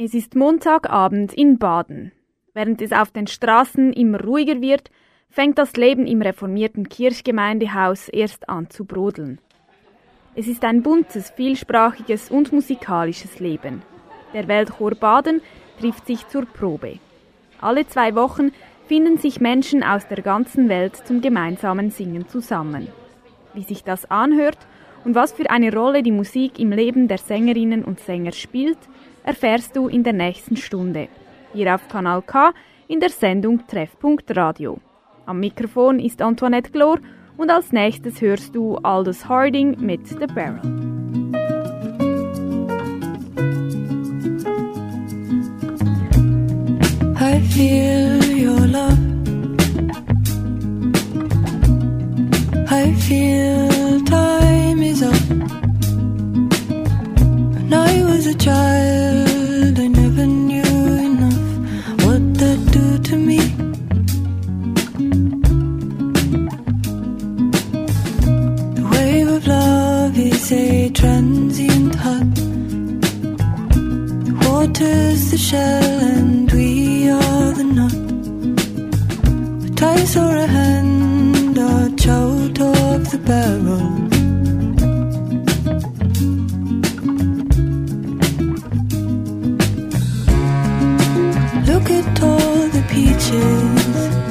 Es ist Montagabend in Baden. Während es auf den Straßen immer ruhiger wird, fängt das Leben im reformierten Kirchgemeindehaus erst an zu brodeln. Es ist ein buntes, vielsprachiges und musikalisches Leben. Der Weltchor Baden trifft sich zur Probe. Alle zwei Wochen finden sich Menschen aus der ganzen Welt zum gemeinsamen Singen zusammen. Wie sich das anhört und was für eine Rolle die Musik im Leben der Sängerinnen und Sänger spielt, erfährst du in der nächsten Stunde. Hier auf Kanal K in der Sendung Treffpunkt Radio. Am Mikrofon ist Antoinette Glor und als nächstes hörst du Aldous Harding mit The Barrel. I feel your love. I feel was a child, I never knew enough what that do to me. The wave of love is a transient hut. The water's the shell and we are the nut. But I saw a hand dodge out of the barrel. Peaches.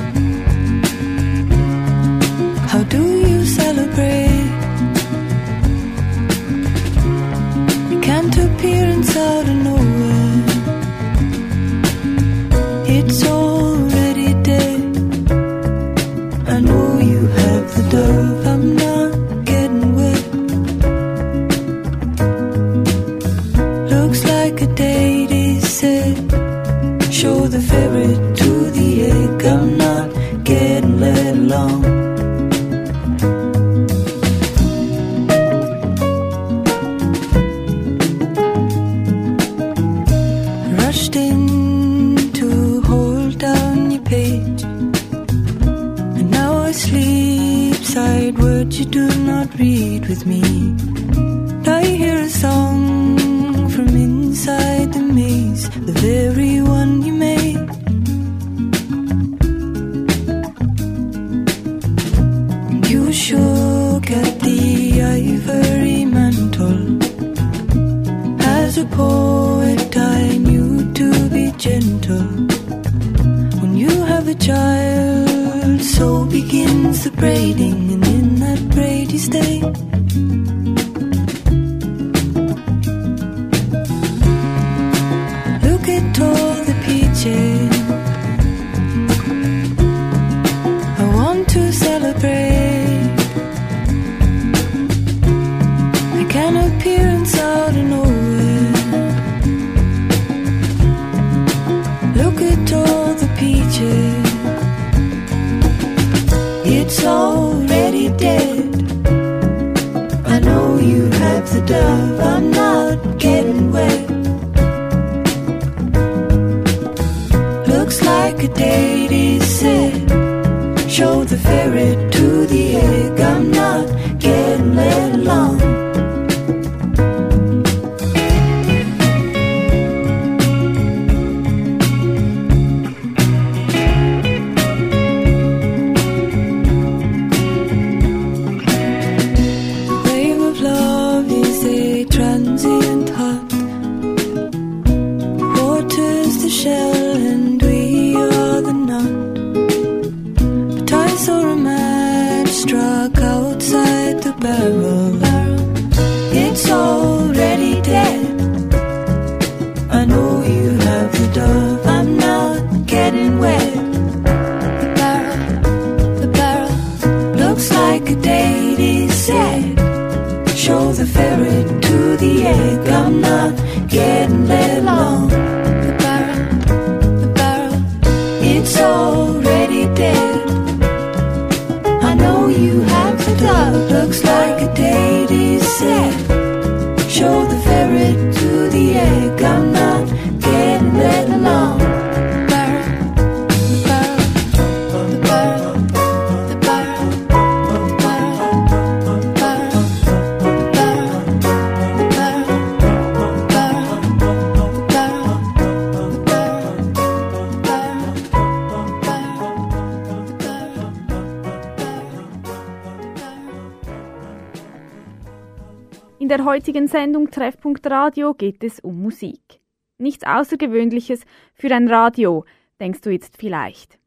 Sendung Treffpunkt Radio geht es um Musik. Nichts Außergewöhnliches für ein Radio, denkst du jetzt vielleicht.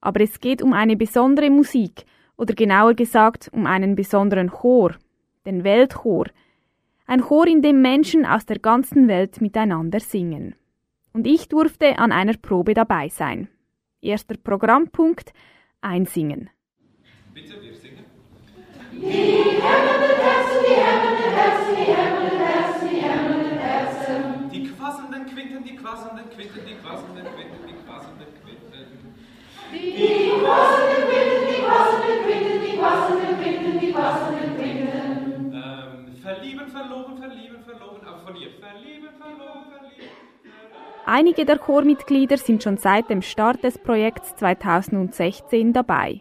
Aber es geht um eine besondere Musik, oder genauer gesagt um einen besonderen Chor, den Weltchor. Ein Chor, in dem Menschen aus der ganzen Welt miteinander singen. Und ich durfte an einer Probe dabei sein. Erster Programmpunkt, Einsingen. Bitte, wir singen. Die Einige der Chormitglieder sind schon seit dem Start des Projekts 2016 dabei.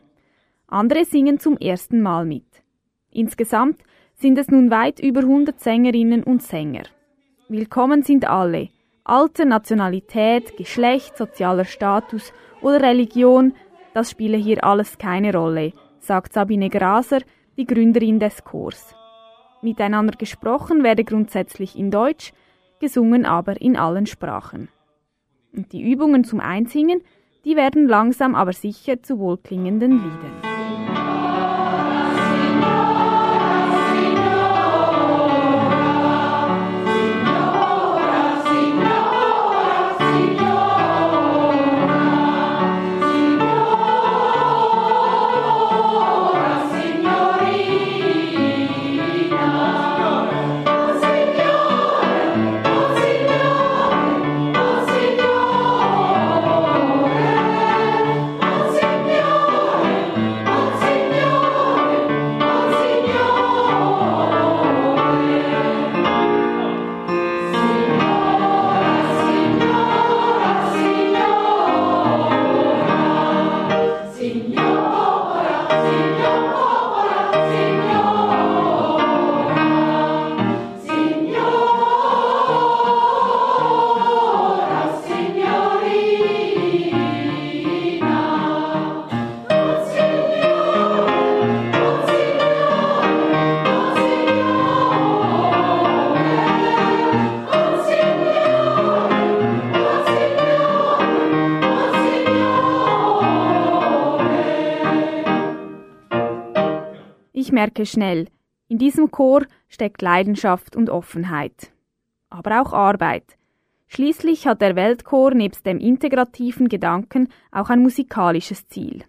Andere singen zum ersten Mal mit. Insgesamt sind es nun weit über 100 Sängerinnen und Sänger. Willkommen sind alle, Alter, Nationalität, Geschlecht, sozialer Status oder Religion, das spiele hier alles keine Rolle, sagt Sabine Graser, die Gründerin des Chors. Miteinander gesprochen werde grundsätzlich in Deutsch, gesungen aber in allen Sprachen. Und die Übungen zum Einsingen, die werden langsam aber sicher zu wohlklingenden Liedern. Merke schnell, in diesem Chor steckt Leidenschaft und Offenheit. Aber auch Arbeit. Schließlich hat der Weltchor nebst dem integrativen Gedanken auch ein musikalisches Ziel.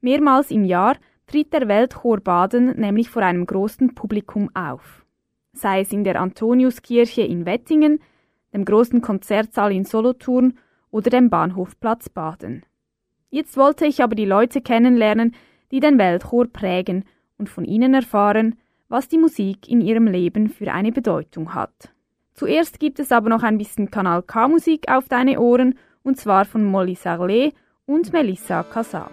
Mehrmals im Jahr tritt der Weltchor Baden nämlich vor einem großen Publikum auf. Sei es in der Antoniuskirche in Wettingen, dem großen Konzertsaal in Solothurn oder dem Bahnhofplatz Baden. Jetzt wollte ich aber die Leute kennenlernen, die den Weltchor prägen und von ihnen erfahren, was die Musik in ihrem Leben für eine Bedeutung hat. Zuerst gibt es aber noch ein bisschen Kanal K Musik auf deine Ohren und zwar von Molly Sarlet und Melissa Kassab.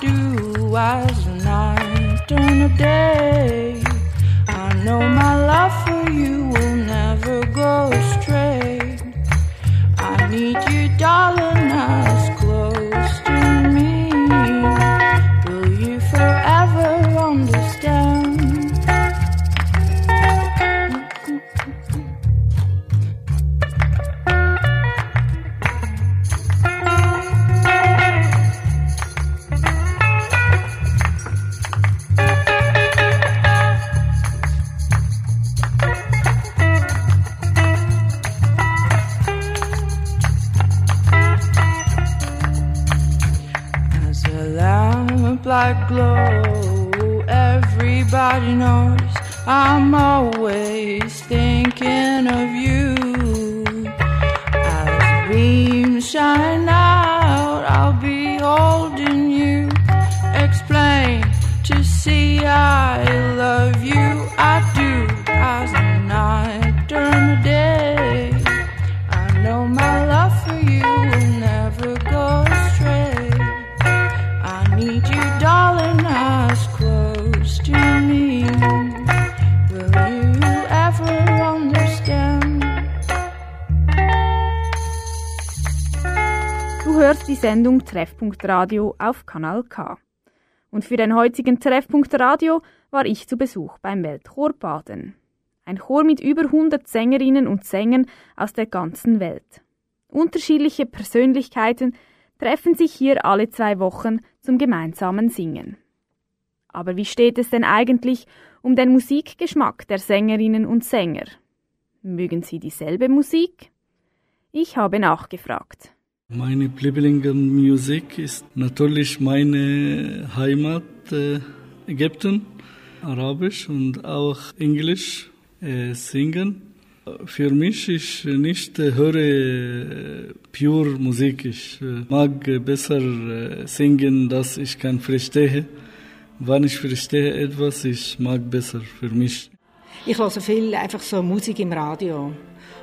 Do. As night turn to day, I know my love for you will never go astray. I need you, darling, as Sendung Treffpunkt Radio auf Kanal K. Und für den heutigen Treffpunkt Radio war ich zu Besuch beim Weltchor Baden. Ein Chor mit über 100 Sängerinnen und Sängern aus der ganzen Welt. Unterschiedliche Persönlichkeiten treffen sich hier alle zwei Wochen zum gemeinsamen Singen. Aber wie steht es denn eigentlich um den Musikgeschmack der Sängerinnen und Sänger? Mögen sie dieselbe Musik? Ich habe nachgefragt. Meine Lieblingsmusik ist natürlich meine Heimat äh, Ägypten, Arabisch und auch Englisch äh, singen. Für mich ich nicht äh, höre äh, pure Musik. Ich äh, mag besser singen, dass ich kann verstehe. Wenn ich verstehe etwas, ich mag besser für mich. Ich höre viel einfach so Musik im Radio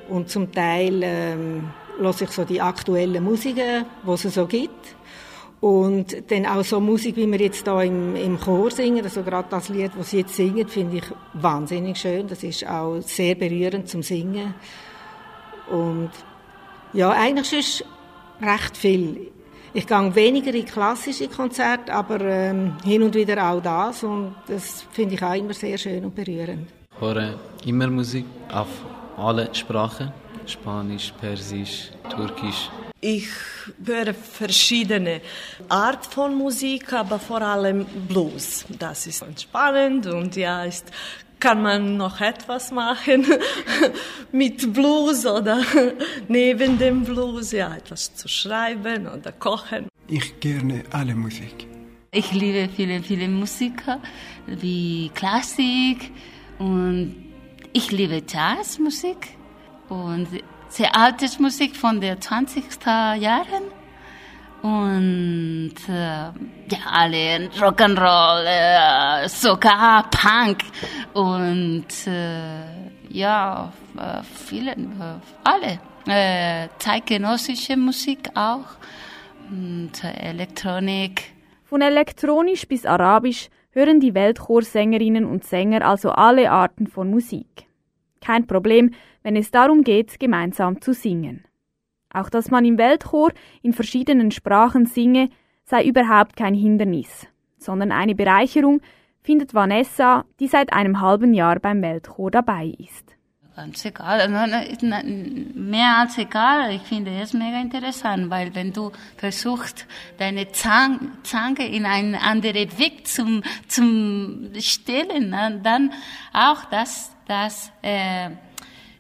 und zum Teil ähm, höre ich so die aktuellen Musiken, die es so gibt. Und dann auch so Musik, wie wir jetzt hier im, im Chor singen, also gerade das Lied, das sie jetzt singen, finde ich wahnsinnig schön. Das ist auch sehr berührend zum Singen. Und ja, eigentlich ist recht viel. Ich gehe weniger in klassische Konzerte, aber ähm, hin und wieder auch das. Und das finde ich auch immer sehr schön und berührend. Ich höre immer Musik auf alle Sprachen. Spanisch, Persisch, Türkisch. Ich höre verschiedene Art von Musik, aber vor allem Blues. Das ist entspannend und ja, ist, kann man noch etwas machen mit Blues oder neben dem Blues, ja, etwas zu schreiben oder kochen. Ich gerne alle Musik. Ich liebe viele, viele Musiker wie Klassik und ich liebe Jazzmusik und sehr altes Musik von den 20. Jahren und äh, ja alle Rock'n'Roll, äh, sogar Punk und äh, ja äh, viele, äh, alle äh, zeitgenössische Musik auch und äh, Elektronik. Von elektronisch bis arabisch hören die Weltchorsängerinnen und Sänger also alle Arten von Musik. Kein Problem, wenn es darum geht, gemeinsam zu singen. Auch dass man im Weltchor in verschiedenen Sprachen singe, sei überhaupt kein Hindernis, sondern eine Bereicherung, findet Vanessa, die seit einem halben Jahr beim Weltchor dabei ist. Ganz egal, mehr als egal. Ich finde es mega interessant, weil wenn du versuchst, deine Zang, Zange in einen anderen Weg zum, zum stellen, dann auch das, das äh,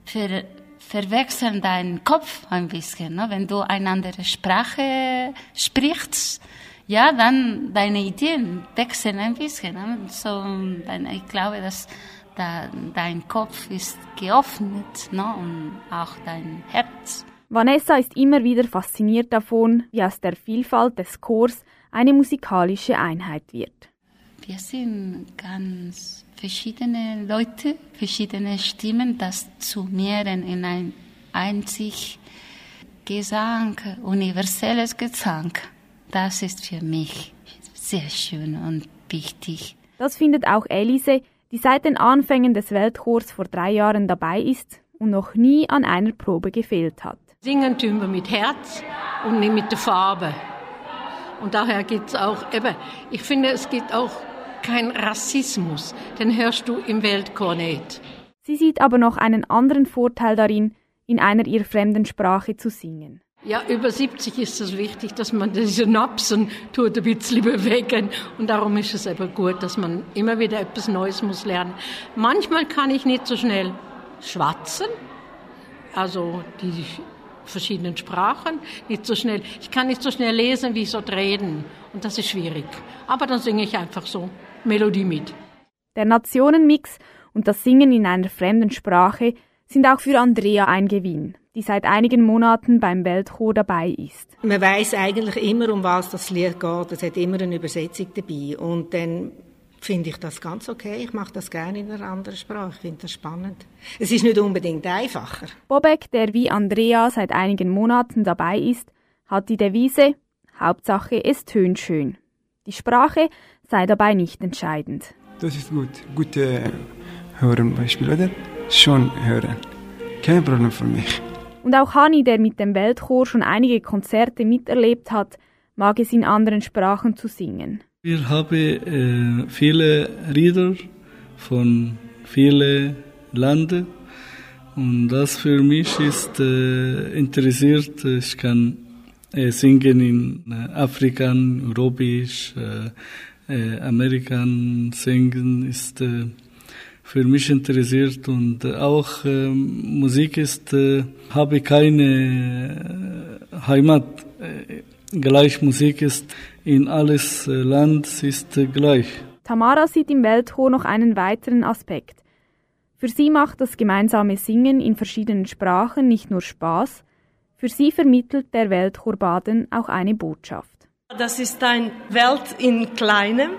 ver, verwechseln deinen Kopf ein bisschen. Ne? Wenn du eine andere Sprache sprichst, ja, dann deine Ideen wechseln ein bisschen. Ne? So, dann, ich glaube, dass da, dein Kopf ist geöffnet ne? und auch dein Herz. Vanessa ist immer wieder fasziniert davon, wie aus der Vielfalt des Chors eine musikalische Einheit wird. Wir sind ganz verschiedene Leute, verschiedene Stimmen, das summieren in ein einzig Gesang, universelles Gesang. Das ist für mich sehr schön und wichtig. Das findet auch Elise, die seit den Anfängen des Weltchors vor drei Jahren dabei ist und noch nie an einer Probe gefehlt hat. Singen tun wir mit Herz und nicht mit der Farbe. Und daher gibt es auch, eben, ich finde, es gibt auch kein Rassismus. Den hörst du im Weltchor nicht. Sie sieht aber noch einen anderen Vorteil darin, in einer ihr fremden Sprache zu singen. Ja, über 70 ist es wichtig, dass man diese Napsen tut ein bisschen bewegen. Und darum ist es eben gut, dass man immer wieder etwas Neues muss lernen. Manchmal kann ich nicht so schnell schwatzen, also die verschiedenen Sprachen, nicht so schnell. Ich kann nicht so schnell lesen, wie so reden. Und das ist schwierig. Aber dann singe ich einfach so Melodie mit. Der Nationenmix und das Singen in einer fremden Sprache sind auch für Andrea ein Gewinn die seit einigen Monaten beim Weltchor dabei ist. Man weiß eigentlich immer, um was das Lied geht. Es hat immer eine Übersetzung dabei. Und dann finde ich das ganz okay. Ich mache das gerne in einer anderen Sprache. Ich finde das spannend. Es ist nicht unbedingt einfacher. Bobek, der wie Andrea seit einigen Monaten dabei ist, hat die Devise Hauptsache es tönt schön. Die Sprache sei dabei nicht entscheidend. Das ist gut. Gute Hören Beispiel, oder? Schon hören. Kein Problem für mich. Und auch Hani, der mit dem Weltchor schon einige Konzerte miterlebt hat, mag es in anderen Sprachen zu singen. Wir haben äh, viele Lieder von vielen Ländern und das für mich ist äh, interessiert. Ich kann äh, singen in äh, Afrikan, Europäisch, äh, Amerikan singen ist äh, für mich interessiert und auch äh, Musik ist, äh, habe keine äh, Heimat. Äh, gleich Musik ist in alles äh, Land ist gleich. Tamara sieht im Weltchor noch einen weiteren Aspekt. Für sie macht das gemeinsame Singen in verschiedenen Sprachen nicht nur Spaß, für sie vermittelt der Weltchor Baden auch eine Botschaft. Das ist eine Welt in kleinem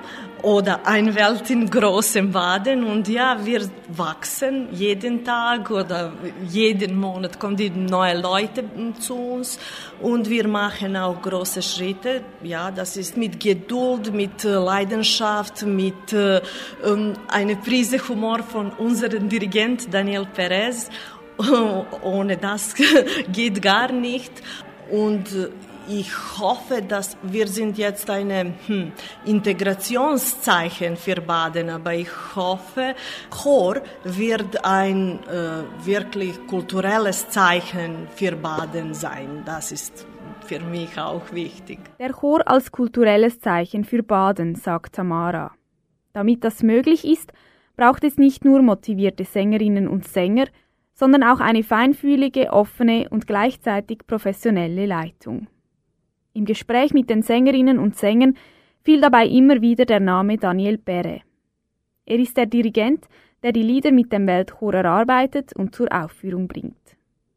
oder eine Welt in großem Baden und ja, wir wachsen jeden Tag oder jeden Monat kommen neue Leute zu uns und wir machen auch große Schritte. Ja, das ist mit Geduld, mit äh, Leidenschaft, mit äh, ähm, einer Prise Humor von unserem Dirigent Daniel Perez. Ohne das geht gar nicht. Und äh, ich hoffe, dass wir sind jetzt eine hm, Integrationszeichen für Baden, aber ich hoffe, Chor wird ein äh, wirklich kulturelles Zeichen für Baden sein. Das ist für mich auch wichtig. Der Chor als kulturelles Zeichen für Baden, sagt Tamara. Damit das möglich ist, braucht es nicht nur motivierte Sängerinnen und Sänger, sondern auch eine feinfühlige, offene und gleichzeitig professionelle Leitung. Im Gespräch mit den Sängerinnen und Sängern fiel dabei immer wieder der Name Daniel Perre. Er ist der Dirigent, der die Lieder mit dem Weltchor erarbeitet und zur Aufführung bringt.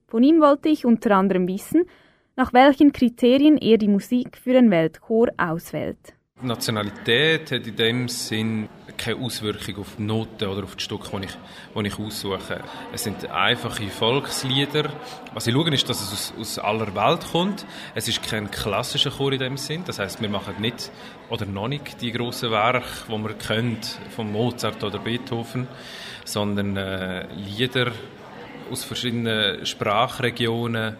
Von ihm wollte ich unter anderem wissen, nach welchen Kriterien er die Musik für den Weltchor auswählt. Nationalität hat in dem Sinn keine Auswirkung auf die Noten oder auf die Stücke, die ich, die ich aussuche. Es sind einfache Volkslieder. Was ich schaue, ist, dass es aus, aus aller Welt kommt. Es ist kein klassischer Chor in dem Sinn. Das heißt, wir machen nicht oder noch nicht die grossen Werke, die man kennt, von Mozart oder Beethoven, sondern äh, Lieder aus verschiedenen Sprachregionen,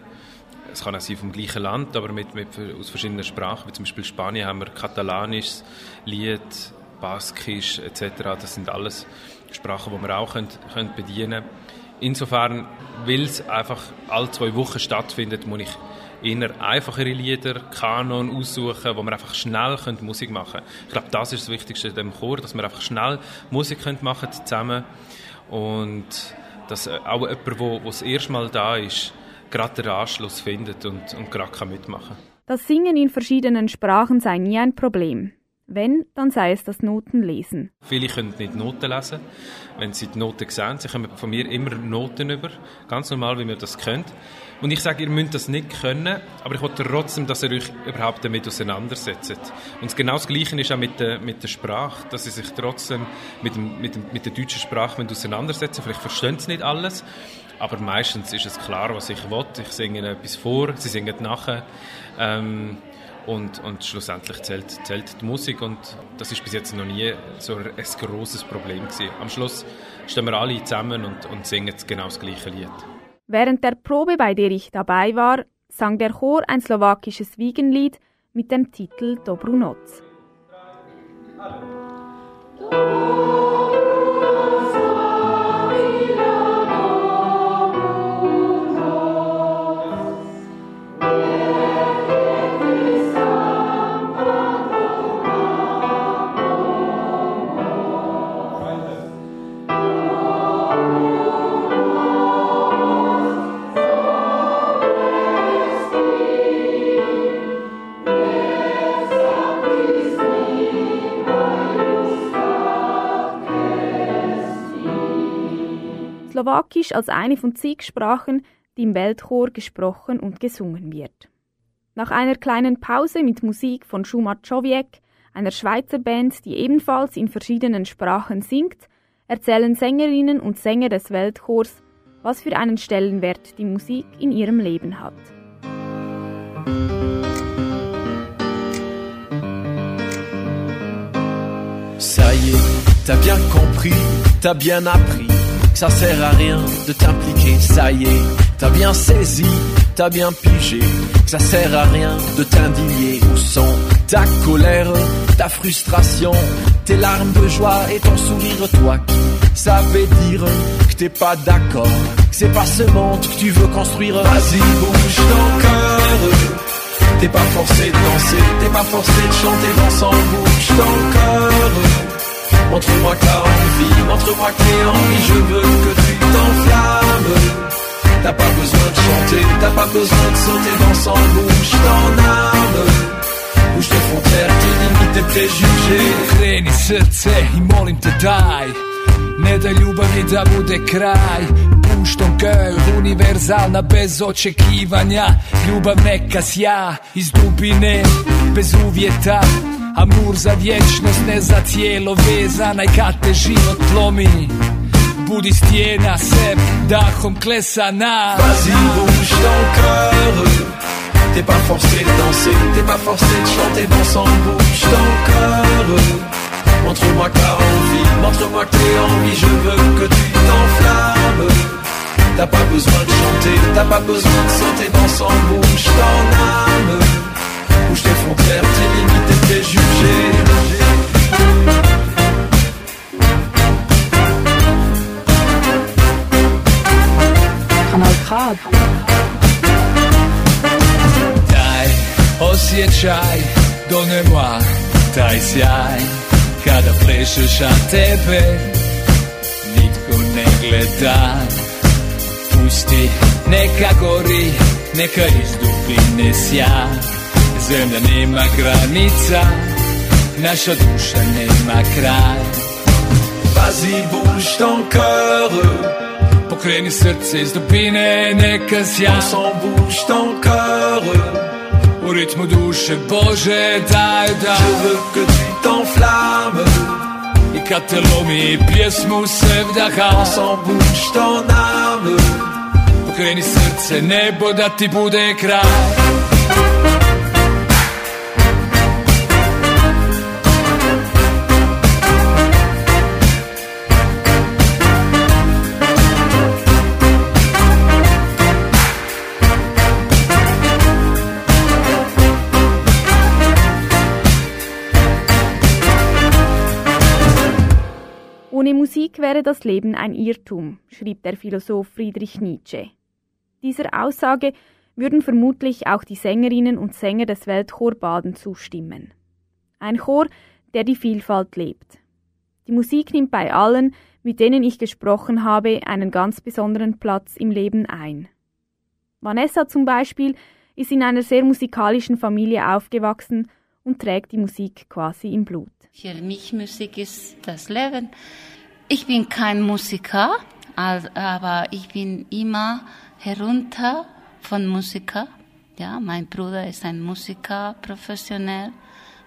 es kann auch sein vom gleichen Land, aber mit, mit, aus verschiedenen Sprachen, wie zum Beispiel Spanien haben wir katalanisch, Lied, Baskisch etc. Das sind alles Sprachen, die wir auch können, können bedienen. Insofern, weil es einfach alle zwei Wochen stattfindet, muss ich eher einfachere Lieder, Kanon aussuchen, wo man einfach schnell Musik machen können. Ich glaube, das ist das Wichtigste in dem Chor, dass wir einfach schnell Musik machen zusammen und dass äh, auch jemand, der das erste Mal da ist, gerade den Anschluss findet und, und gerade mitmachen kann. Das Singen in verschiedenen Sprachen sei nie ein Problem. Wenn, dann sei es das Notenlesen. Viele können nicht Noten lesen. Wenn sie die Noten sehen, sie kommen von mir immer Noten über. Ganz normal, wie man das kennt. Und ich sage, ihr müsst das nicht können, aber ich wollte trotzdem, dass ihr euch überhaupt damit auseinandersetzt. Und genau das Gleiche ist auch mit der, mit der Sprache, dass sie sich trotzdem mit, dem, mit, dem, mit der deutschen Sprache auseinandersetzen Vielleicht verstehen sie nicht alles, aber meistens ist es klar, was ich will. Ich singe etwas vor, sie singen nachher. Ähm, und, und schlussendlich zählt, zählt die Musik und das ist bis jetzt noch nie so ein, grosses Problem gewesen. Am Schluss stehen wir alle zusammen und, und singen genau das gleiche Lied. Während der Probe, bei der ich dabei war, sang der Chor ein slowakisches Wiegenlied mit dem Titel Dobrunoc. Slowakisch als eine von zig Sprachen, die im Weltchor gesprochen und gesungen wird. Nach einer kleinen Pause mit Musik von Šuma Čoviek, einer Schweizer Band, die ebenfalls in verschiedenen Sprachen singt, erzählen Sängerinnen und Sänger des Weltchors, was für einen Stellenwert die Musik in ihrem Leben hat. Ça y est, t'as bien compris, t'as bien appris ça sert à rien de t'impliquer, ça y est, t'as bien saisi, t'as bien pigé, ça sert à rien de t'indigner, où sont ta colère, ta frustration, tes larmes de joie et ton sourire, toi qui savais dire que t'es pas d'accord, que c'est pas ce monde que tu veux construire, vas-y bouge ton cœur. T'es pas forcé de danser, t'es pas forcé de chanter dans son bouge ton cœur. Montre-moi que t'as envie, montre-moi que t'es envie, je veux que tu t'enflammes. T'as pas besoin de chanter, t'as pas besoin de sauter dans son bouche, ton âme. Bouge tes frontières, tes limites, tes préjugés. Kreni srce i molim te daj Ne da ljubavi da bude kraj Puštom kao univerzalna bez očekivanja Ljubav neka sja iz dubine Bez uvjeta Amur za vječnost, ne za tijelo vezana i kad te život lomi. Budi se dahom Vas-y bouge ton cœur. T'es pas forcé de danser, t'es pas forcé de chanter dans son bouge ton cœur. Montre-moi que t'as envie, montre-moi que t'es envie, je veux que tu t'enflammes. T'as pas besoin de chanter, t'as pas besoin de sauter dans son bouge ton âme. Bouge tes frontières, tes limites Kanal K. Daj, osjećaj, donema taj sjaj Kada plešeš a tebe nitko ne gleda Pusti, neka gori, neka iz sjaj Zemlja nema granica, naša bouge ton cœur. Pokreni srce iz dubine, neka sja. Ensemble, bouge ton cœur. U ritmu duše Bože, daj da. Je veux que tu t'enflammes. I se vdaha. Pokreni srce, nebo ti bude. Musik wäre das Leben ein Irrtum, schrieb der Philosoph Friedrich Nietzsche. Dieser Aussage würden vermutlich auch die Sängerinnen und Sänger des Weltchor Baden zustimmen. Ein Chor, der die Vielfalt lebt. Die Musik nimmt bei allen, mit denen ich gesprochen habe, einen ganz besonderen Platz im Leben ein. Vanessa zum Beispiel ist in einer sehr musikalischen Familie aufgewachsen und trägt die Musik quasi im Blut. Für mich Musik ist das Leben. Ich bin kein Musiker, aber ich bin immer herunter von Musiker. Ja, mein Bruder ist ein Musiker, professionell.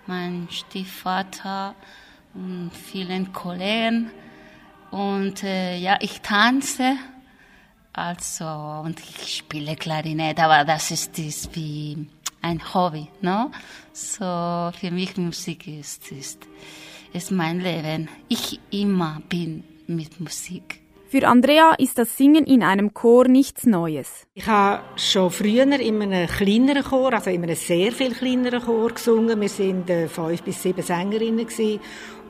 Mein Stiefvater und vielen Kollegen. Und äh, ja, ich tanze. Also, und ich spiele Klarinette, aber das ist, ist wie ein Hobby, no? So, für mich Musik ist, ist, ist mein Leben. Ich immer bin mit Musik. Für Andrea ist das Singen in einem Chor nichts Neues. Ich habe schon früher in einem kleineren Chor, also in einem sehr viel kleineren Chor gesungen. Wir sind äh, fünf bis sieben Sängerinnen gewesen.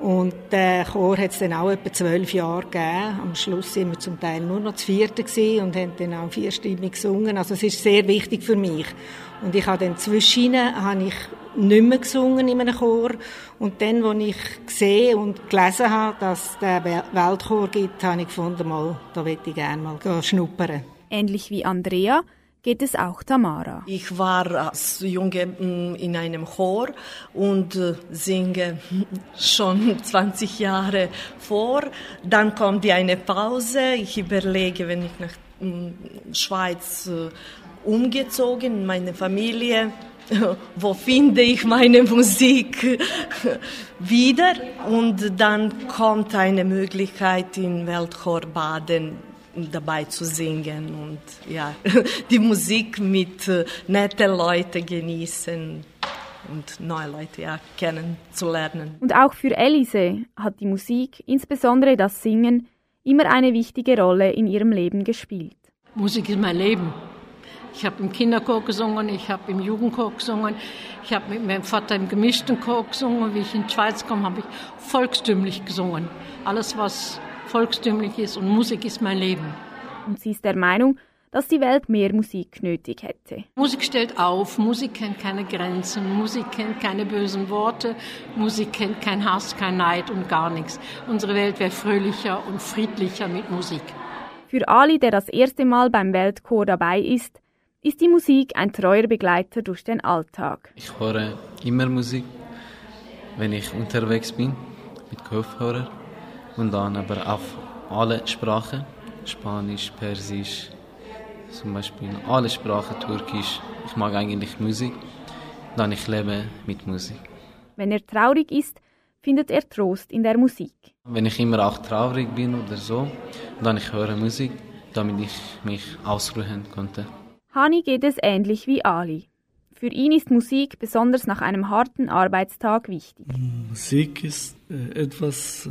und der Chor hat es dann auch etwa zwölf Jahre gegeben. Am Schluss sind wir zum Teil nur noch zu vierten und haben dann auch vierstimmig gesungen. Also es ist sehr wichtig für mich. Und ich habe dann zwischen habe ich nicht mehr gesungen in einem Chor. Und dann, als ich gesehen und gelesen habe, dass es den Weltchor gibt, habe ich gefunden, mal, da möchte ich gerne mal schnuppern. Ähnlich wie Andrea geht es auch Tamara. Ich war als Junge mm, in einem Chor und äh, singe schon 20 Jahre vor. Dann kommt eine Pause. Ich überlege, wenn ich nach mm, Schweiz äh, umgezogen, meine Familie wo finde ich meine Musik wieder? Und dann kommt eine Möglichkeit in Weltchor Baden dabei zu singen und ja, die Musik mit äh, netten Leuten genießen und neue Leute ja, kennenzulernen. Und auch für Elise hat die Musik, insbesondere das Singen, immer eine wichtige Rolle in ihrem Leben gespielt. Musik ist mein Leben. Ich habe im Kinderchor gesungen, ich habe im Jugendchor gesungen, ich habe mit meinem Vater im gemischten Chor gesungen. Wie ich in die Schweiz komme, habe ich volkstümlich gesungen. Alles, was volkstümlich ist und Musik ist mein Leben. Und sie ist der Meinung, dass die Welt mehr Musik nötig hätte. Musik stellt auf, Musik kennt keine Grenzen, Musik kennt keine bösen Worte, Musik kennt kein Hass, kein Neid und gar nichts. Unsere Welt wäre fröhlicher und friedlicher mit Musik. Für Ali, der das erste Mal beim Weltchor dabei ist, ist die Musik ein treuer Begleiter durch den Alltag. Ich höre immer Musik, wenn ich unterwegs bin mit Kopfhörer und dann aber auf alle Sprachen, Spanisch, Persisch, zum Beispiel alle Sprachen, Türkisch. Ich mag eigentlich Musik, dann ich lebe mit Musik. Wenn er traurig ist, findet er Trost in der Musik. Wenn ich immer auch traurig bin oder so, dann ich höre Musik, damit ich mich ausruhen konnte. Hani geht es ähnlich wie Ali. Für ihn ist Musik besonders nach einem harten Arbeitstag wichtig. Musik ist äh, etwas, äh,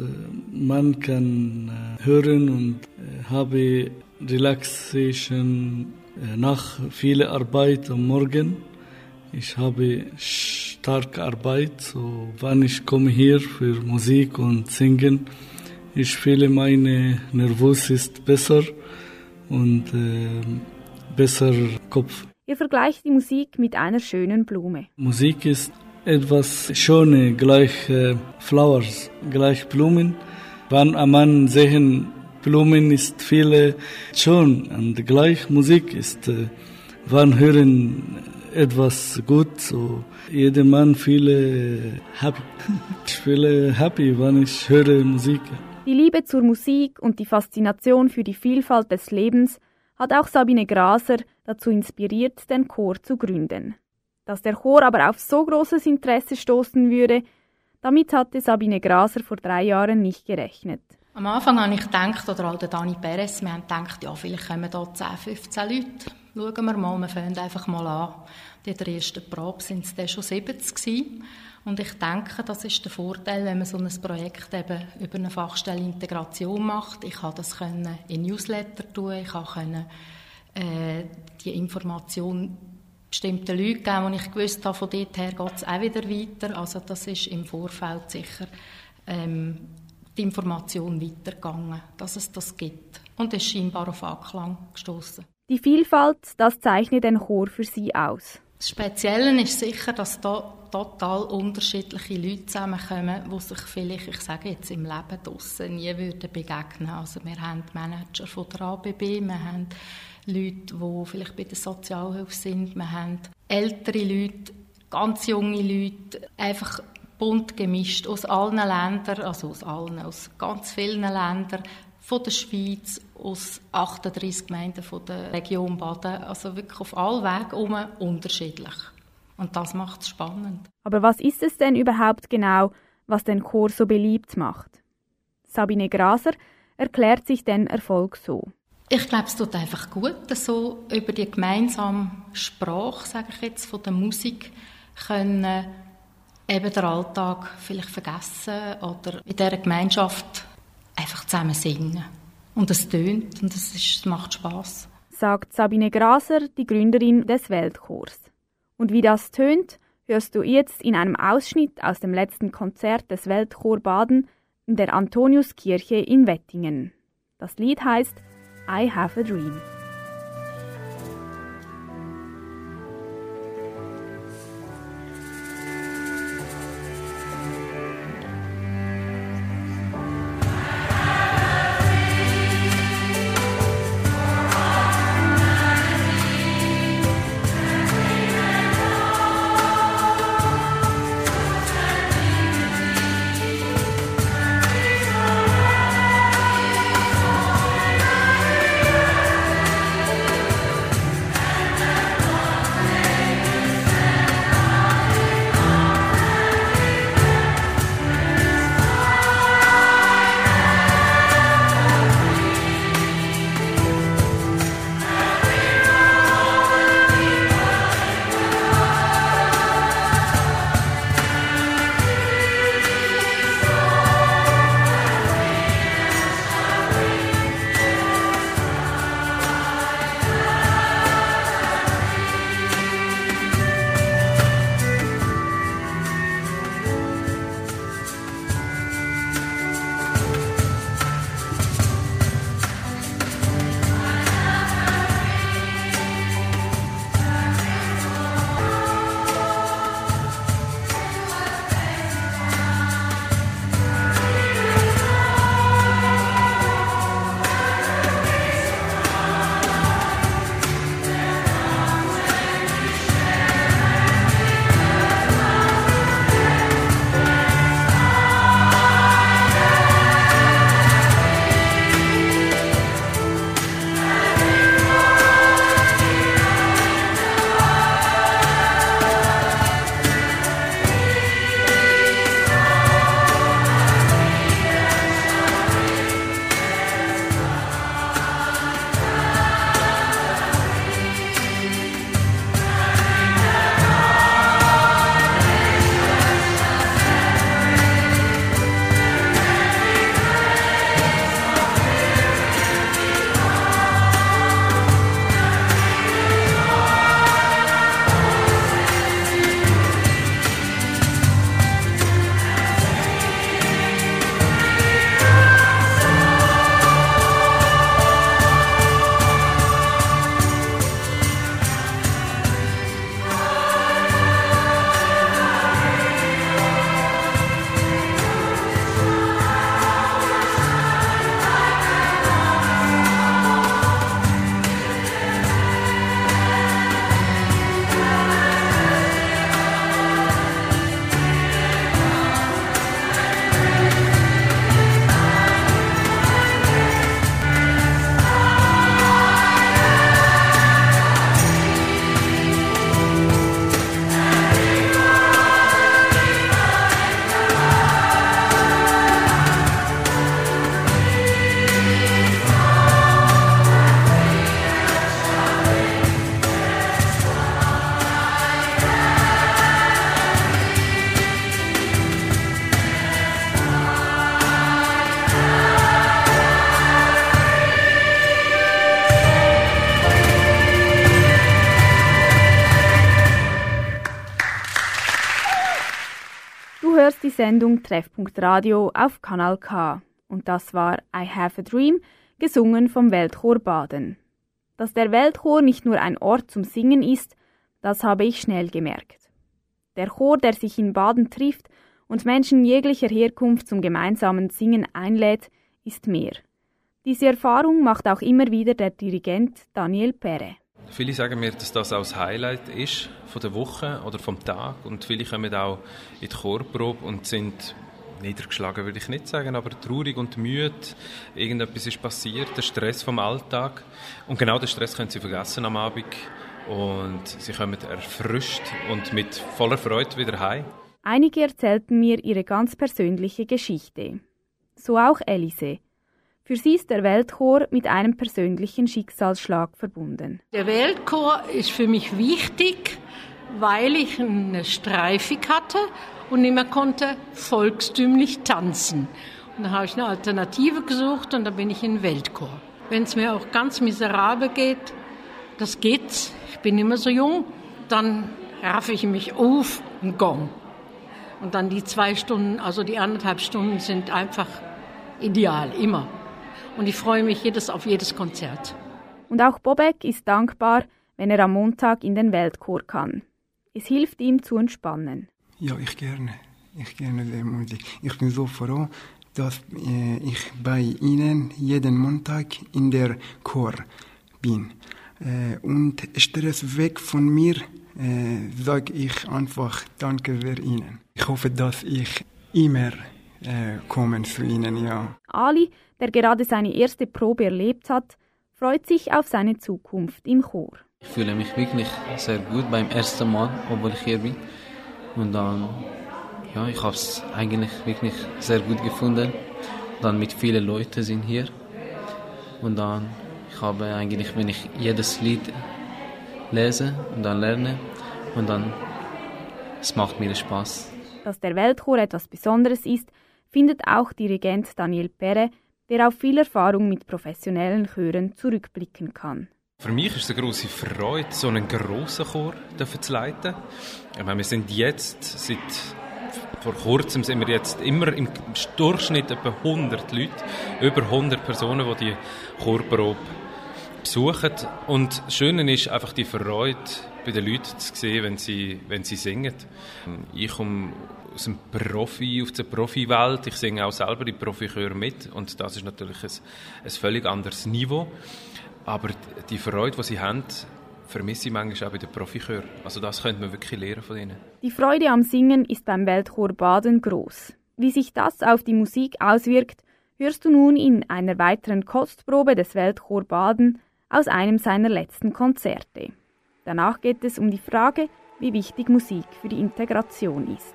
man kann äh, hören und habe Relaxation nach viel Arbeit am Morgen. Ich habe starke Arbeit, so wann ich komme hier für Musik und Singen, ich fühle meine Nervos besser und äh, besser Kopf. Ihr vergleicht die Musik mit einer schönen Blume. Musik ist etwas Schönes, gleich äh, Flowers, gleich Blumen. Wenn man sehen, Blumen ist viele schön und gleich Musik ist, äh, wann hören etwas gut, so jeder Mann viele happy. Ich fühle happy, wenn ich höre Musik. Die Liebe zur Musik und die Faszination für die Vielfalt des Lebens hat auch Sabine Graser dazu inspiriert, den Chor zu gründen. Dass der Chor aber auf so großes Interesse stoßen würde, damit hatte Sabine Graser vor drei Jahren nicht gerechnet. Am Anfang habe ich gedacht, oder auch der Dani Perez, wir haben gedacht, ja, vielleicht kommen da 10, 15 Leute. Schauen wir mal, wir fangen einfach mal an. In der ersten Probe waren es dann schon 70 gewesen. Und ich denke, das ist der Vorteil, wenn man so ein Projekt eben über eine Fachstelle Integration macht. Ich konnte das können in Newsletter tun, ich konnte äh, die Information bestimmten Leuten geben, und ich gewusst habe, von dort her geht es auch wieder weiter. Also das ist im Vorfeld sicher ähm, die Information weitergegangen, dass es das gibt. Und ist scheinbar auf Anklang gestoßen. Die Vielfalt, das zeichnet den Chor für Sie aus. Das Spezielle ist sicher, dass da total unterschiedliche Leute zusammenkommen, die sich vielleicht, ich sage jetzt, im Leben draussen nie würden begegnen. Also wir haben Manager von der ABB, wir haben Leute, die vielleicht bei der Sozialhilfe sind, wir haben ältere Leute, ganz junge Leute, einfach bunt gemischt aus allen Ländern, also aus allen, aus ganz vielen Ländern, von der Schweiz, aus 38 Gemeinden von der Region Baden, also wirklich auf all Wegen unterschiedlich. Und das macht es spannend. Aber was ist es denn überhaupt genau, was den Chor so beliebt macht? Sabine Graser erklärt sich den Erfolg so. Ich glaube, es tut einfach gut, so über die gemeinsame Sprache, sage ich jetzt, von der Musik können eben den Alltag vielleicht vergessen oder in dieser Gemeinschaft einfach zusammen singen. Und es tönt und es, macht Spaß. Sagt Sabine Graser, die Gründerin des Weltchors. Und wie das tönt, hörst du jetzt in einem Ausschnitt aus dem letzten Konzert des Weltchor Baden in der Antoniuskirche in Wettingen. Das Lied heißt I Have a Dream. Sendung Treffpunkt Radio auf Kanal K. Und das war I Have a Dream, gesungen vom Weltchor Baden. Dass der Weltchor nicht nur ein Ort zum Singen ist, das habe ich schnell gemerkt. Der Chor, der sich in Baden trifft und Menschen jeglicher Herkunft zum gemeinsamen Singen einlädt, ist mehr. Diese Erfahrung macht auch immer wieder der Dirigent Daniel Pere. Viele sagen mir, dass das auch das Highlight ist von der Woche oder vom Tag und viele kommen auch in die Chorprobe und sind niedergeschlagen, würde ich nicht sagen, aber traurig und müde. Irgendetwas ist passiert, der Stress vom Alltag und genau den Stress können sie vergessen am Abend und sie kommen erfrischt und mit voller Freude wieder heim. Einige erzählten mir ihre ganz persönliche Geschichte. So auch Elise. Für sie ist der Weltchor mit einem persönlichen Schicksalsschlag verbunden. Der Weltchor ist für mich wichtig, weil ich eine Streifung hatte und mehr konnte volkstümlich tanzen. Und da habe ich eine Alternative gesucht und da bin ich in den Weltchor. Wenn es mir auch ganz miserabel geht, das geht's. Ich bin immer so jung, dann raffe ich mich auf und gong. Und dann die zwei Stunden, also die anderthalb Stunden sind einfach ideal, immer und ich freue mich jedes auf jedes Konzert. Und auch Bobek ist dankbar, wenn er am Montag in den Weltchor kann. Es hilft ihm zu entspannen. Ja, ich gerne. Ich gerne die Musik. Ich bin so froh, dass äh, ich bei Ihnen jeden Montag in der Chor bin. Äh, und Stress weg von mir, äh, sage ich einfach Danke für Ihnen. Ich hoffe, dass ich immer äh, kommen zu Ihnen, ja. Ali der gerade seine erste Probe erlebt hat, freut sich auf seine Zukunft im Chor. Ich fühle mich wirklich sehr gut beim ersten Mal, obwohl ich hier bin. Und dann, ja, ich habe es eigentlich wirklich sehr gut gefunden. Dann mit vielen Leuten sind hier. Und dann, ich habe eigentlich, wenn ich jedes Lied lese und dann lerne, und dann, es macht mir Spaß. Dass der Weltchor etwas Besonderes ist, findet auch Dirigent Daniel Perre der auf viel Erfahrung mit professionellen Chören zurückblicken kann. Für mich ist es eine große Freude, so einen grossen Chor zu leiten. Ich meine, wir sind jetzt, seit vor kurzem sind wir jetzt immer im Durchschnitt etwa 100 Leute, über 100 Personen, die die Chorprobe besuchen. Und das Schöne ist einfach die Freude bei den Leuten zu sehen, wenn sie, wenn sie singen. Ich komme aus dem Profi, auf der Profiwelt. Ich singe auch selber die Profichöre mit und das ist natürlich ein, ein völlig anderes Niveau. Aber die Freude, die sie haben, vermisse ich manchmal auch bei den Profichören. Also das könnte man wirklich lernen von ihnen. Die Freude am Singen ist beim Weltchor Baden groß. Wie sich das auf die Musik auswirkt, hörst du nun in einer weiteren Kostprobe des Weltchor Baden aus einem seiner letzten Konzerte. Danach geht es um die Frage, wie wichtig Musik für die Integration ist.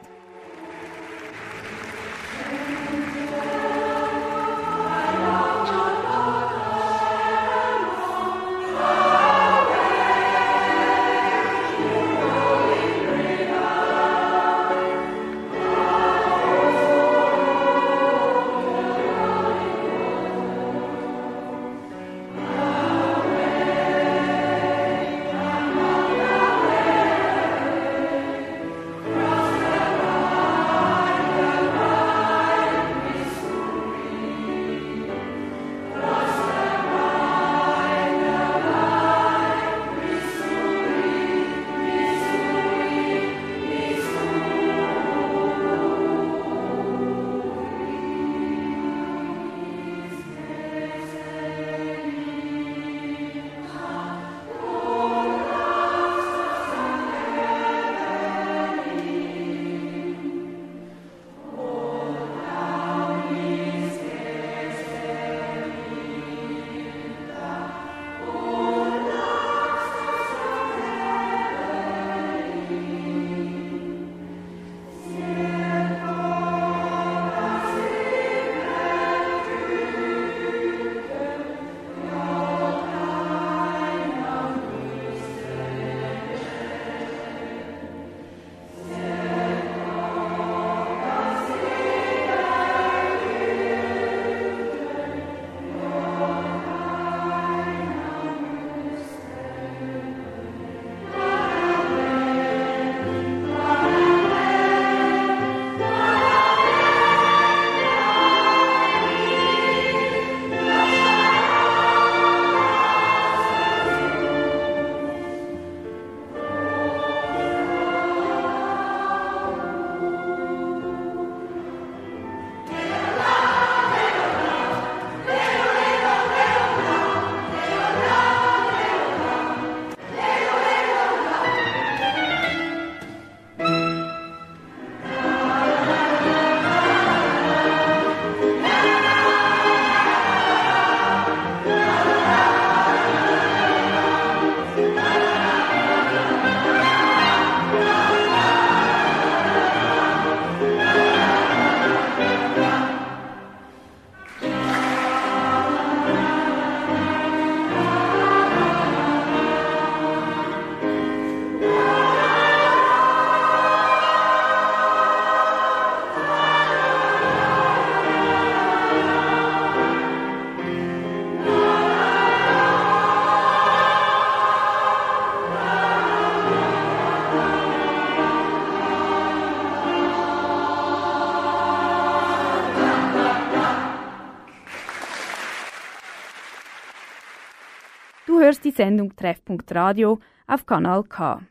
Sendung Treffpunkt Radio auf Kanal K.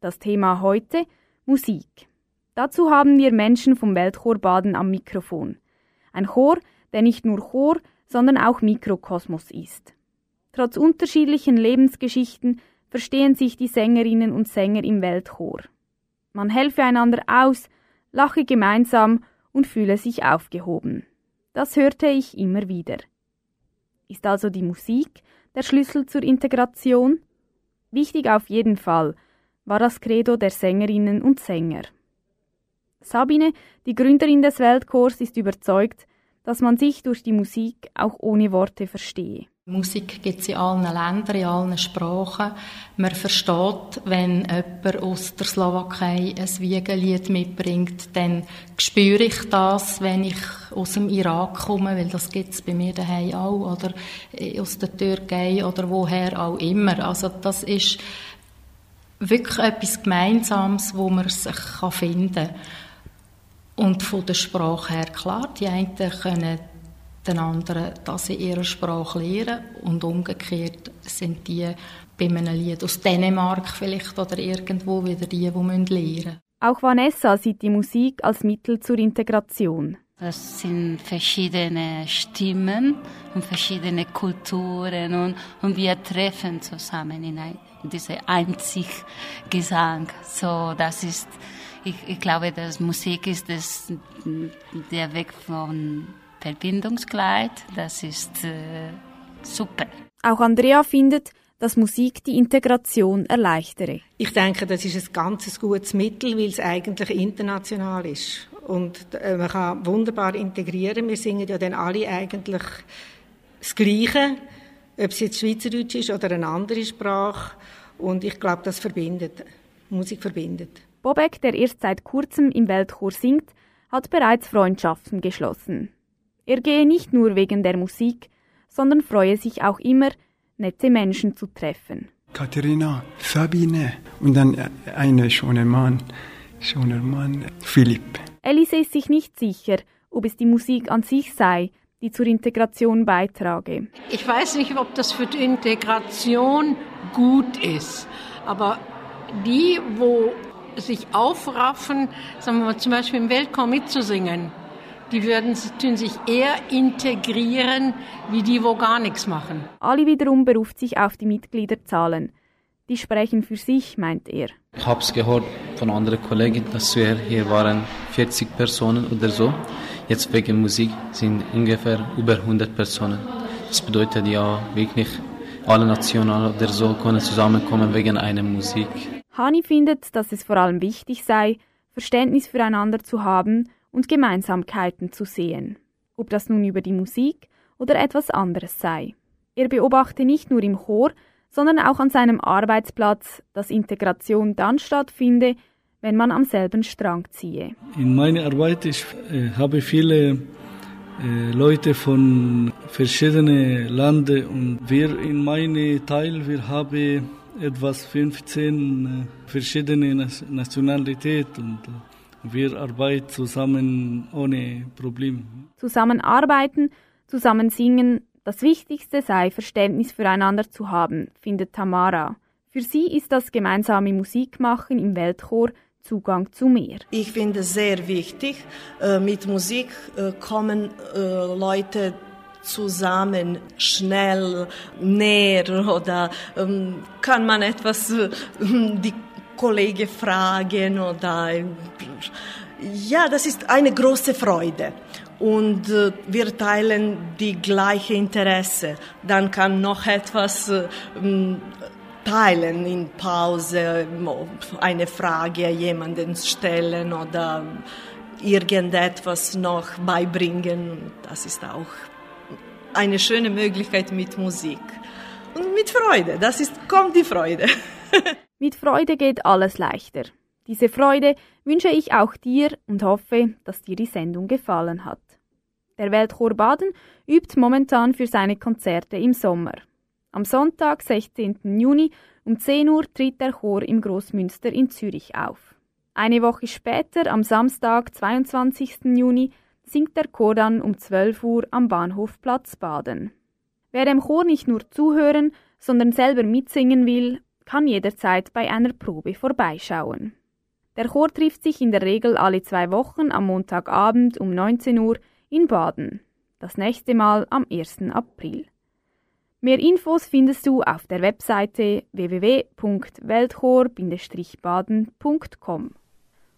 Das Thema heute Musik. Dazu haben wir Menschen vom Weltchor Baden am Mikrofon. Ein Chor, der nicht nur Chor, sondern auch Mikrokosmos ist. Trotz unterschiedlichen Lebensgeschichten verstehen sich die Sängerinnen und Sänger im Weltchor. Man helfe einander aus, lache gemeinsam und fühle sich aufgehoben. Das hörte ich immer wieder. Ist also die Musik der Schlüssel zur Integration? Wichtig auf jeden Fall war das Credo der Sängerinnen und Sänger. Sabine, die Gründerin des Weltchors, ist überzeugt, dass man sich durch die Musik auch ohne Worte verstehe. Musik gibt es in allen Ländern, in allen Sprachen. Man versteht, wenn jemand aus der Slowakei ein Wiegenlied mitbringt, dann spüre ich das, wenn ich aus dem Irak komme, weil das gibt es bei mir daheim auch, oder aus der Türkei oder woher auch immer. Also das ist wirklich etwas Gemeinsames, wo man sich finden kann. Und von der Sprache her, klar, die einen können den anderen das in ihrer Sprache lernen und umgekehrt sind die bei einem Lied aus Dänemark vielleicht oder irgendwo wieder die, die lernen müssen. Auch Vanessa sieht die Musik als Mittel zur Integration. Das sind verschiedene Stimmen und verschiedene Kulturen und, und wir treffen zusammen in ein, diese einzig Gesang. So, das ist, ich, ich glaube, dass Musik ist das, der Weg von Verbindungskleid. Das ist äh, super. Auch Andrea findet, dass Musik die Integration erleichtere. Ich denke, das ist ein ganz gutes Mittel, weil es eigentlich international ist. Und äh, man kann wunderbar integrieren. Wir singen ja dann alle eigentlich das Gleiche, ob es jetzt Schweizerdeutsch ist oder eine andere Sprache. Und ich glaube, das verbindet. Musik verbindet. Bobek, der erst seit kurzem im Weltchor singt, hat bereits Freundschaften geschlossen. Er gehe nicht nur wegen der Musik, sondern freue sich auch immer, nette Menschen zu treffen. Katharina, Sabine und dann ein schöner Mann, schöner Mann, Philipp. Elise ist sich nicht sicher, ob es die Musik an sich sei, die zur Integration beitrage. Ich weiß nicht, ob das für die Integration gut ist, aber die, wo sich aufraffen, sagen wir mal, zum Beispiel im Weltchor mitzusingen, die würden tun sich eher integrieren, wie die, wo gar nichts machen. Ali wiederum beruft sich auf die Mitgliederzahlen. Die sprechen für sich, meint er. Ich habe es gehört von anderen Kollegen, dass wir hier waren 40 Personen oder so. Jetzt wegen Musik sind ungefähr über 100 Personen. Das bedeutet ja wirklich, alle Nationen oder so können zusammenkommen wegen einer Musik. Hani findet, dass es vor allem wichtig sei, Verständnis füreinander zu haben und Gemeinsamkeiten zu sehen, ob das nun über die Musik oder etwas anderes sei. Er beobachte nicht nur im Chor, sondern auch an seinem Arbeitsplatz, dass Integration dann stattfinde, wenn man am selben Strang ziehe. In meiner Arbeit ich äh, habe viele äh, Leute von verschiedenen Ländern und wir in meinem Teil wir haben etwas 15 äh, verschiedene Nationalitäten und äh, wir arbeiten zusammen ohne Probleme. Zusammenarbeiten, zusammen singen, das Wichtigste sei, Verständnis füreinander zu haben, findet Tamara. Für sie ist das gemeinsame Musikmachen im Weltchor Zugang zu mehr. Ich finde es sehr wichtig. Äh, mit Musik äh, kommen äh, Leute zusammen schnell näher oder ähm, kann man etwas die Kollege fragen oder ja, das ist eine große Freude und äh, wir teilen die gleiche Interesse. Dann kann noch etwas äh, teilen in Pause, eine Frage jemanden stellen oder irgendetwas noch beibringen. Das ist auch eine schöne Möglichkeit mit Musik und mit Freude. Das ist kommt die Freude. Mit Freude geht alles leichter. Diese Freude wünsche ich auch dir und hoffe, dass dir die Sendung gefallen hat. Der Weltchor Baden übt momentan für seine Konzerte im Sommer. Am Sonntag, 16. Juni um 10 Uhr tritt der Chor im Großmünster in Zürich auf. Eine Woche später, am Samstag, 22. Juni, singt der Chor dann um 12 Uhr am Bahnhofplatz Baden. Wer dem Chor nicht nur zuhören, sondern selber mitsingen will, kann jederzeit bei einer Probe vorbeischauen. Der Chor trifft sich in der Regel alle zwei Wochen am Montagabend um 19 Uhr in Baden, das nächste Mal am 1. April. Mehr Infos findest du auf der Webseite www.weltchor-baden.com.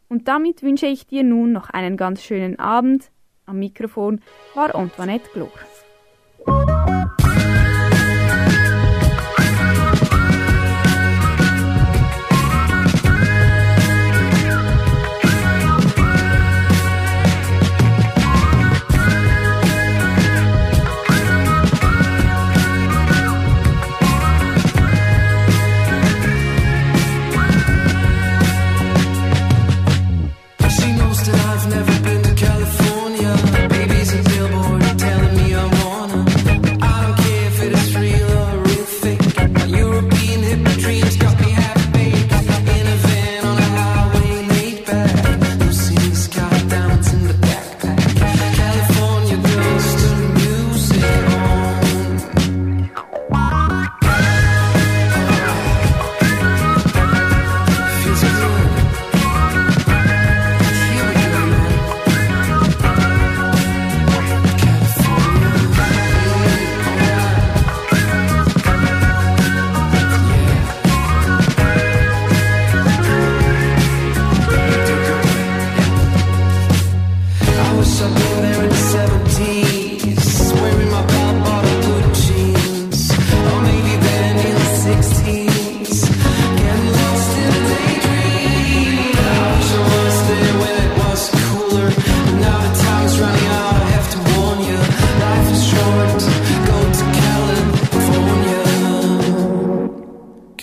Und damit wünsche ich dir nun noch einen ganz schönen Abend. Am Mikrofon war Antoinette Glor.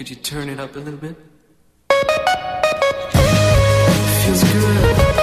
Could you turn it up a little bit? Feels good.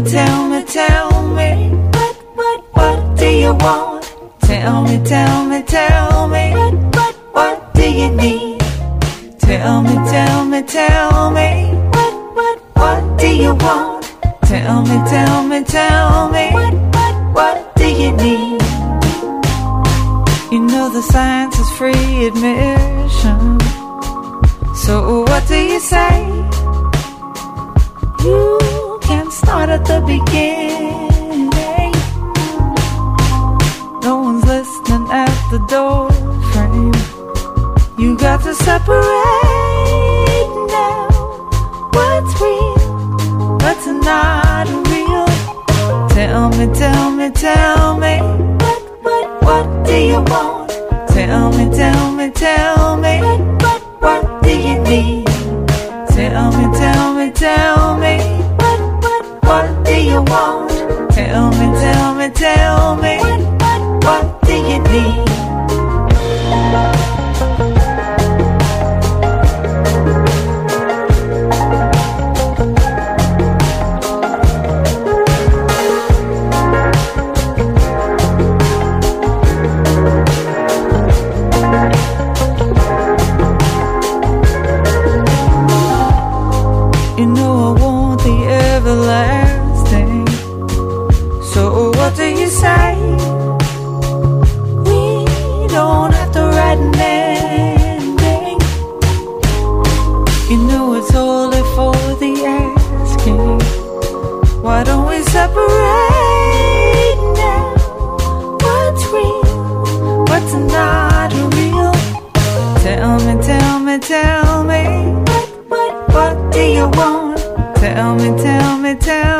Me, tell me, tell me, what, what, what do you want? Tell me, tell me, tell me, what, what, what do you need? Tell me, tell me, tell me, what, what, what do you want? Tell me, tell me, tell me, what, what, what do you need? You know the science is free admission. So what do you say? The beginning. No one's listening at the door frame. You got to separate You know it's only for the asking. Why don't we separate now? What's real? What's not real? Tell me, tell me, tell me. What, what, what do you want? Tell me, tell me, tell me.